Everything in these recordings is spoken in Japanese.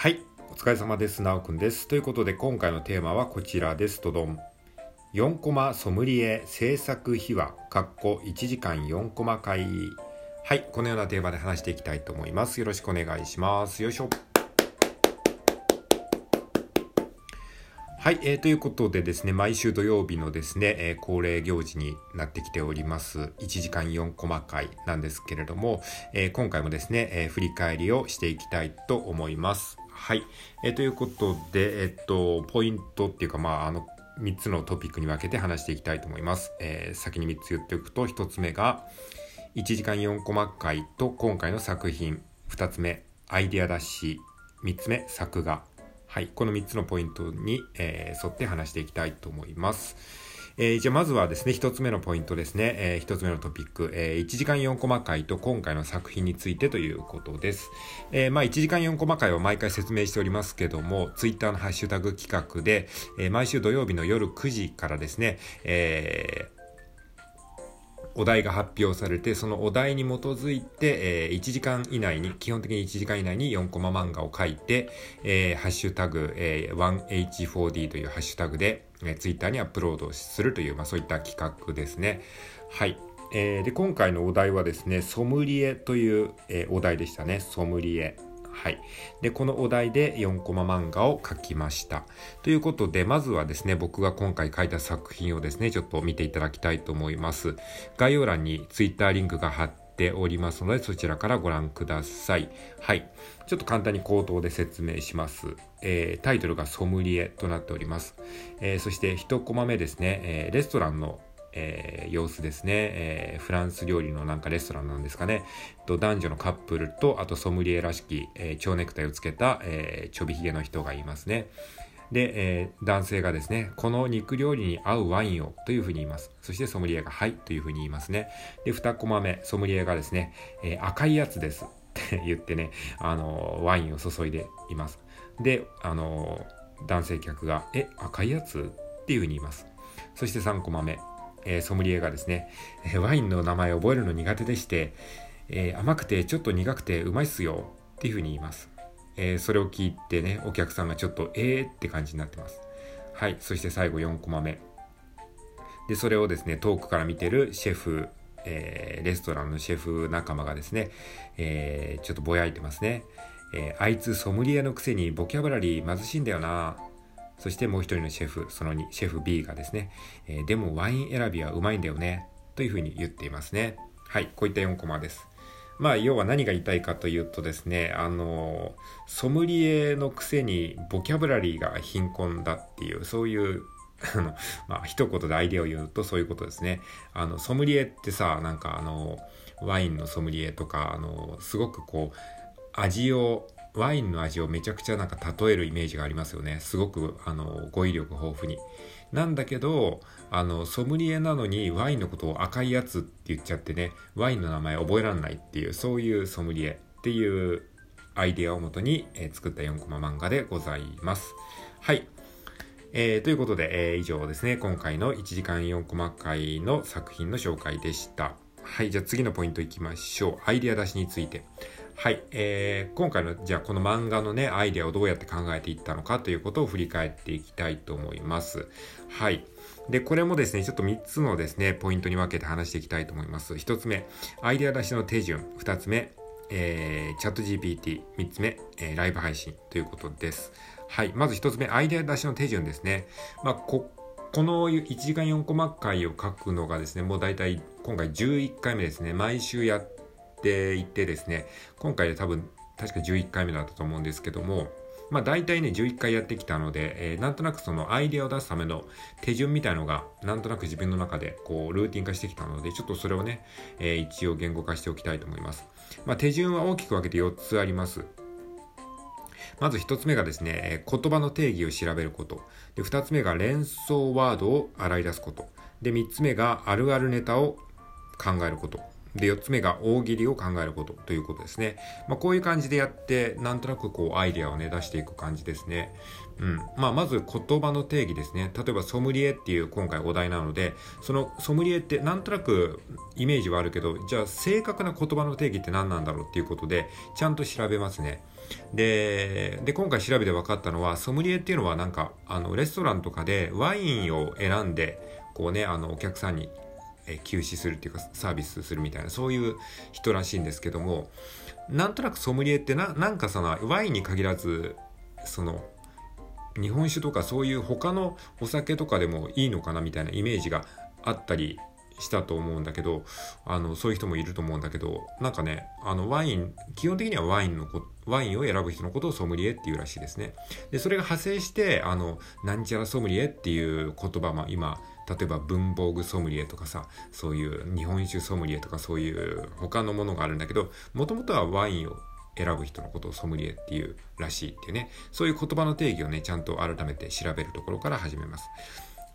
はい、お疲れ様です。なおくんです。ということで、今回のテーマはこちらです。とどん。4コマソムリエ制作秘話、かっこ1時間4コマ会。はい、このようなテーマで話していきたいと思います。よろしくお願いします。よいしょ。はい、えー、ということでですね、毎週土曜日のですね、えー、恒例行事になってきております、1時間4コマ会なんですけれども、えー、今回もですね、えー、振り返りをしていきたいと思います。はい、えー、ということで、えっと、ポイントっていうか、まあ、あの、3つのトピックに分けて話していきたいと思います。えー、先に3つ言っておくと、1つ目が、1時間4コマ会と今回の作品、2つ目、アイデア出し、3つ目、作画。はい、この3つのポイントに、えー、沿って話していきたいと思います。えー、じゃあまずはですね、一つ目のポイントですね、えー、1つ目のトピック、えー、1時間4コマ回と今回の作品についてということです。えー、まあ1時間4コマ回は毎回説明しておりますけども、ツイッターのハッシュタグ企画で、えー、毎週土曜日の夜9時からですね、えーお題が発表されて、そのお題に基づいて、え、1時間以内に、基本的に1時間以内に4コマ漫画を書いて、え、ハッシュタグ、え、1H4D というハッシュタグで、えー、ツイッターにアップロードするという、まあそういった企画ですね。はい。えー、で、今回のお題はですね、ソムリエという、えー、お題でしたね。ソムリエ。はい。で、このお題で4コマ漫画を描きました。ということで、まずはですね、僕が今回書いた作品をですね、ちょっと見ていただきたいと思います。概要欄に Twitter リンクが貼っておりますので、そちらからご覧ください。はい。ちょっと簡単に口頭で説明します。えー、タイトルがソムリエとなっております。えー、そして1コマ目ですね、えー、レストランのえー、様子ですね、えー、フランス料理のなんかレストランなんですかね。と男女のカップルと、あとソムリエらしき、えー、蝶ネクタイをつけた、えー、ちょびひげの人がいますね。で、えー、男性がですね、この肉料理に合うワインをというふうに言います。そしてソムリエがはいというふうに言いますね。で、2コマ目、ソムリエがですね、えー、赤いやつですって言ってね、あの、ワインを注いでいます。で、あの、男性客が、え、赤いやつ？っていうふうに言います。そして3コマ目、えー、ソムリエがですね、え、ワインの名前を覚えるの苦手でして、えー、甘くてちょっと苦くてうまいっすよっていうふうに言います。えー、それを聞いてね、お客さんがちょっとえーって感じになってます。はい。そして最後4コマ目。で、それをですね、遠くから見てるシェフ、えー、レストランのシェフ仲間がですね、えー、ちょっとぼやいてますね。えー、あいつソムリエのくせにボキャブラリー貧しいんだよなそしてもう一人のシェフ、その2、シェフ B がですね、えー、でもワイン選びはうまいんだよね、というふうに言っていますね。はい、こういった4コマです。まあ、要は何が言いたいかというとですね、あの、ソムリエのくせにボキャブラリーが貧困だっていう、そういう、あの、まあ、一言でアイデアを言うとそういうことですね。あの、ソムリエってさ、なんかあの、ワインのソムリエとか、あの、すごくこう、味をワインの味をめちゃくちゃなんか例えるイメージがありますよね。すごくあの語彙力豊富に。なんだけど、あの、ソムリエなのにワインのことを赤いやつって言っちゃってね、ワインの名前覚えらんないっていう、そういうソムリエっていうアイデアをもとに、え、作った4コマ漫画でございます。はい。えー、ということで、えー、以上ですね、今回の1時間4コマ回の作品の紹介でした。はい、じゃあ次のポイントいきましょう。アイデア出しについて。はい、えー、今回のじゃあこの漫画のねアイデアをどうやって考えていったのかということを振り返っていきたいと思います。はい。で、これもですね、ちょっと3つのですね、ポイントに分けて話していきたいと思います。1つ目、アイデア出しの手順。2つ目、えー、チャット GPT。3つ目、えー、ライブ配信ということです。はい。まず1つ目、アイデア出しの手順ですね。まあ、こ、この1時間4コマ回を書くのがですね、もう大体今回11回目ですね。毎週やってっていてですね、今回で多分、確か11回目だったと思うんですけども、まあ大体ね、11回やってきたので、えー、なんとなくそのアイデアを出すための手順みたいのが、なんとなく自分の中でこう、ルーティン化してきたので、ちょっとそれをね、えー、一応言語化しておきたいと思います。まあ手順は大きく分けて4つあります。まず1つ目がですねえ、言葉の定義を調べること。で、2つ目が連想ワードを洗い出すこと。で、3つ目があるあるネタを考えること。で、4つ目が大喜利を考えることということですね。まあ、こういう感じでやって、なんとなくこうアイデアをね、出していく感じですね。うん。まあ、まず言葉の定義ですね。例えばソムリエっていう今回お題なので、そのソムリエってなんとなくイメージはあるけど、じゃあ正確な言葉の定義って何なんだろうっていうことで、ちゃんと調べますね。で、で、今回調べて分かったのは、ソムリエっていうのはなんか、あの、レストランとかでワインを選んで、こうね、あの、お客さんにえ休止するっていうかサービスするみたいなそういう人らしいんですけどもなんとなくソムリエってななんかそのワインに限らずその日本酒とかそういう他のお酒とかでもいいのかなみたいなイメージがあったりしたと思うんだけどあのそういう人もいると思うんだけどなんかねあのワイン基本的にはワインのワインを選ぶ人のことをソムリエっていうらしいですね。でそれが派生してあのなんちゃらソムリエっていう言葉も今例えば文房具ソムリエとかさそういう日本酒ソムリエとかそういう他のものがあるんだけどもともとはワインを選ぶ人のことをソムリエっていうらしいっていうねそういう言葉の定義をねちゃんと改めて調べるところから始めます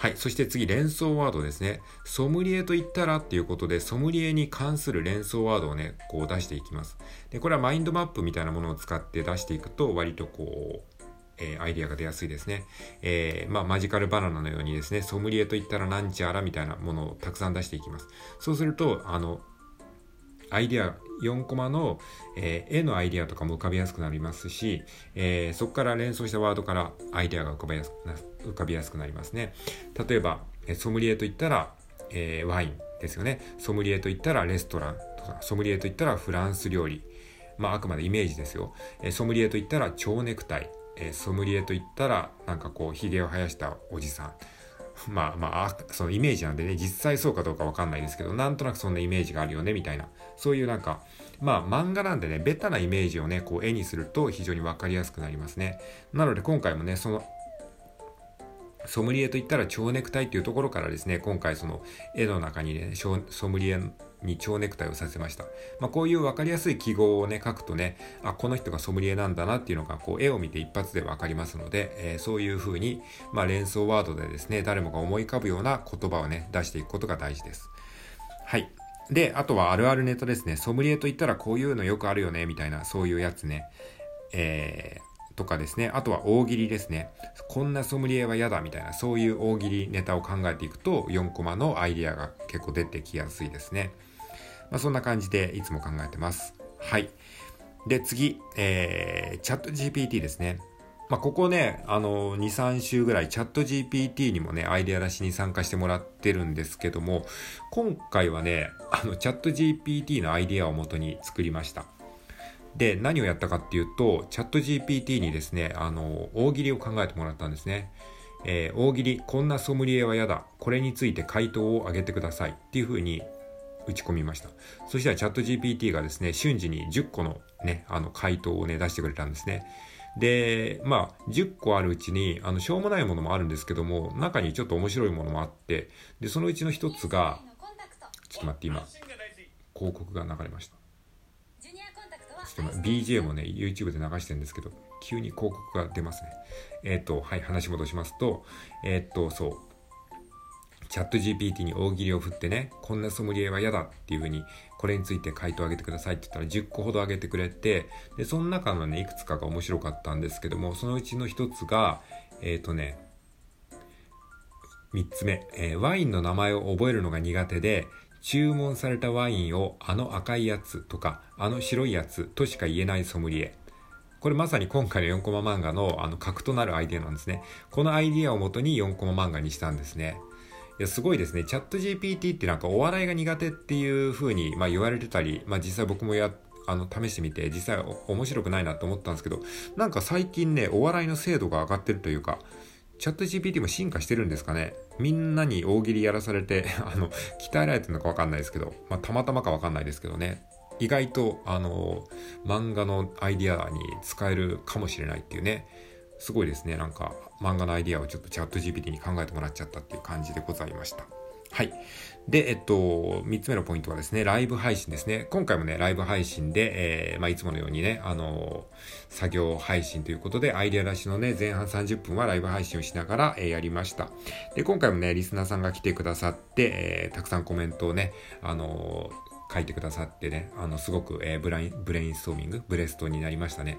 はい。そして次、連想ワードですね。ソムリエと言ったらっていうことで、ソムリエに関する連想ワードをね、こう出していきます。で、これはマインドマップみたいなものを使って出していくと、割とこう、えー、アイディアが出やすいですね。えー、まあ、マジカルバナナのようにですね、ソムリエと言ったらなんちゃらみたいなものをたくさん出していきます。そうすると、あの、アイディア、4コマの、えー、絵のアイディアとかも浮かびやすくなりますし、えー、そこから連想したワードからアイディアが浮かびやす浮かびやすくなりますね。例えば、ソムリエと言ったら、えー、ワインですよね。ソムリエと言ったらレストランとか、ソムリエと言ったらフランス料理。まあ、あくまでイメージですよ。えソムリエと言ったら蝶ネクタイ。えー、ソムリエといったらなんかこうひげを生やしたおじさん。まあまあそのイメージなんでね実際そうかどうかわかんないですけどなんとなくそんなイメージがあるよねみたいな。そういうなんかまあ漫画なんでねベタなイメージをねこう絵にすると非常にわかりやすくなりますね。なので今回もねそのソムリエといったら蝶ネクタイっていうところからですね今回その絵の中にねソムリエに蝶ネクタイをさせました。まあ、こういう分かりやすい記号をね、書くとね、あ、この人がソムリエなんだなっていうのが、こう、絵を見て一発で分かりますので、えー、そういう風に、まあ、連想ワードでですね、誰もが思い浮かぶような言葉をね、出していくことが大事です。はい。で、あとはあるあるネタですね。ソムリエと言ったらこういうのよくあるよね、みたいな、そういうやつね。えー、とかですね。あとは大喜利ですね。こんなソムリエは嫌だみたいな、そういう大喜利ネタを考えていくと、4コマのアイデアが結構出てきやすいですね。まあ、そんな感じでいつも考えてます。はい。で、次、えー、チャット GPT ですね。まあ、ここね、あの、2、3週ぐらいチャット GPT にもね、アイデア出しに参加してもらってるんですけども、今回はね、あの、チャット GPT のアイデアを元に作りました。で、何をやったかっていうと、チャット GPT にですね、あの、大喜利を考えてもらったんですね。えー、大喜利、こんなソムリエは嫌だ。これについて回答をあげてください。っていうふうに打ち込みました。そしたらチャット GPT がですね、瞬時に10個のね、あの回答をね、出してくれたんですね。で、まあ、10個あるうちに、あの、しょうもないものもあるんですけども、中にちょっと面白いものもあって、で、そのうちの一つが、ちょっと待って、今、広告が流れました。ちょっと BJ もね、YouTube で流してるんですけど、急に広告が出ますね。えっ、ー、と、はい、話戻しますと、えっ、ー、と、そう、チャット GPT に大喜利を振ってね、こんなソムリエは嫌だっていうふうに、これについて回答あげてくださいって言ったら10個ほどあげてくれて、で、その中のね、いくつかが面白かったんですけども、そのうちの一つが、えっ、ー、とね、三つ目、えー、ワインの名前を覚えるのが苦手で、注文されたワインをあの赤いやつとか、あの白いやつとしか言えないソムリエ。これまさに今回の4コマ漫画のあの核となるアイデアなんですね。このアイデアをもとに4コマ漫画にしたんですね。や、すごいですね。チャット GPT ってなんかお笑いが苦手っていう風に、まあ、言われてたり、まあ、実際僕もや、あの、試してみて、実際面白くないなと思ったんですけど、なんか最近ね、お笑いの精度が上がってるというか、チャット GPT も進化してるんですかね。みんなに大喜利やらされて、あの、鍛えられてるのかわかんないですけど、まあ、たまたまかわかんないですけどね。意外と、あの、漫画のアイディアに使えるかもしれないっていうね。すごいですね。なんか漫画のアイディアをちょっとチャット GPT に考えてもらっちゃったっていう感じでございました。はい。で、えっと、三つ目のポイントはですね、ライブ配信ですね。今回もね、ライブ配信で、えー、まあ、いつものようにね、あのー、作業配信ということで、アイデア出しのね、前半30分はライブ配信をしながら、えー、やりました。で、今回もね、リスナーさんが来てくださって、え、たくさんコメントをね、あの書いてくださってね、あの、すごく、えー、ブライン、ブレインストーミング、ブレストになりましたね。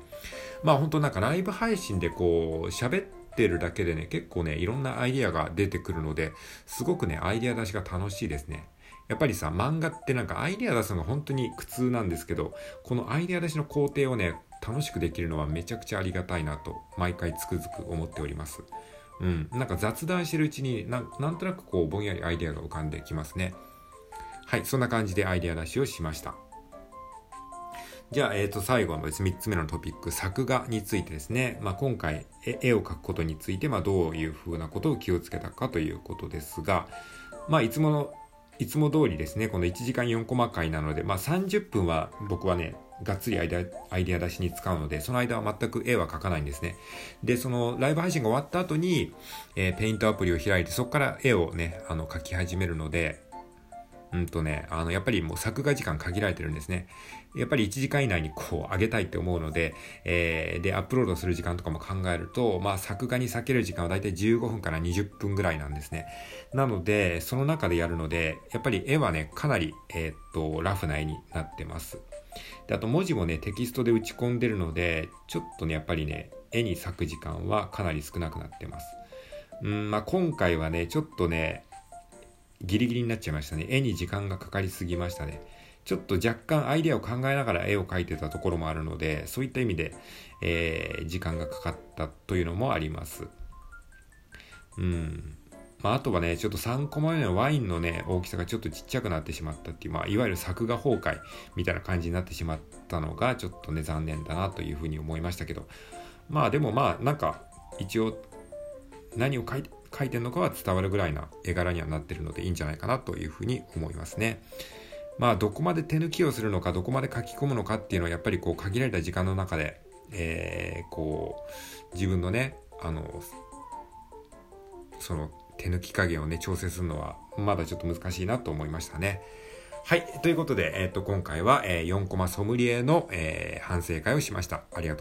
まあ本当なんかライブ配信でこう、喋ってるだけでね、結構ね、いろんなアイディアが出てくるので、すごくね、アイディア出しが楽しいですね。やっぱりさ、漫画ってなんかアイデア出すのが本当に苦痛なんですけど、このアイデア出しの工程をね、楽しくできるのはめちゃくちゃありがたいなと、毎回つくづく思っております。うん。なんか雑談してるうちにな、なんとなくこう、ぼんやりアイデアが浮かんできますね。はい、そんな感じでアイデア出しをしました。じゃあ、えっ、ー、と、最後のです、3つ目のトピック、作画についてですね。まあ、今回、絵を描くことについて、まあ、どういう風なことを気をつけたかということですが、まあ、いつものいつも通りですね、この1時間4コマ回なので、まあ30分は僕はね、がっつりアイデアアイデア出しに使うので、その間は全く絵は描かないんですね。で、そのライブ配信が終わった後に、えー、ペイントアプリを開いて、そこから絵をね、あの、描き始めるので、うんとね、あの、やっぱりもう作画時間限られてるんですね。やっぱり1時間以内にこう上げたいって思うので、えー、で、アップロードする時間とかも考えると、まあ作画に避ける時間はだいたい15分から20分ぐらいなんですね。なので、その中でやるので、やっぱり絵はね、かなり、えー、っと、ラフな絵になってます。で、あと文字もね、テキストで打ち込んでるので、ちょっとね、やっぱりね、絵に咲く時間はかなり少なくなってます。うん、まあ今回はね、ちょっとね、ギリギリになっちゃいましたね。絵に時間がかかりすぎましたね。ちょっと若干アイデアを考えながら絵を描いてたところもあるので、そういった意味で、えー、時間がかかったというのもあります。うん。まあ、あとはね、ちょっと3コマ目のワインのね、大きさがちょっとちっちゃくなってしまったっていう、まあ、いわゆる作画崩壊みたいな感じになってしまったのが、ちょっとね、残念だなというふうに思いましたけど、まあでもまあ、なんか、一応、何を書いて、書いてるのかは伝わるぐらいな絵柄にはなってるのでいいんじゃないかなというふうに思いますね。まあどこまで手抜きをするのかどこまで書き込むのかっていうのはやっぱりこう限られた時間の中で、えー、こう自分のねあのその手抜き加減をね調整するのはまだちょっと難しいなと思いましたね。はい。ということで、えっ、ー、と、今回は、えー、4コマソムリエの、えー、反省会をしました。ありがとう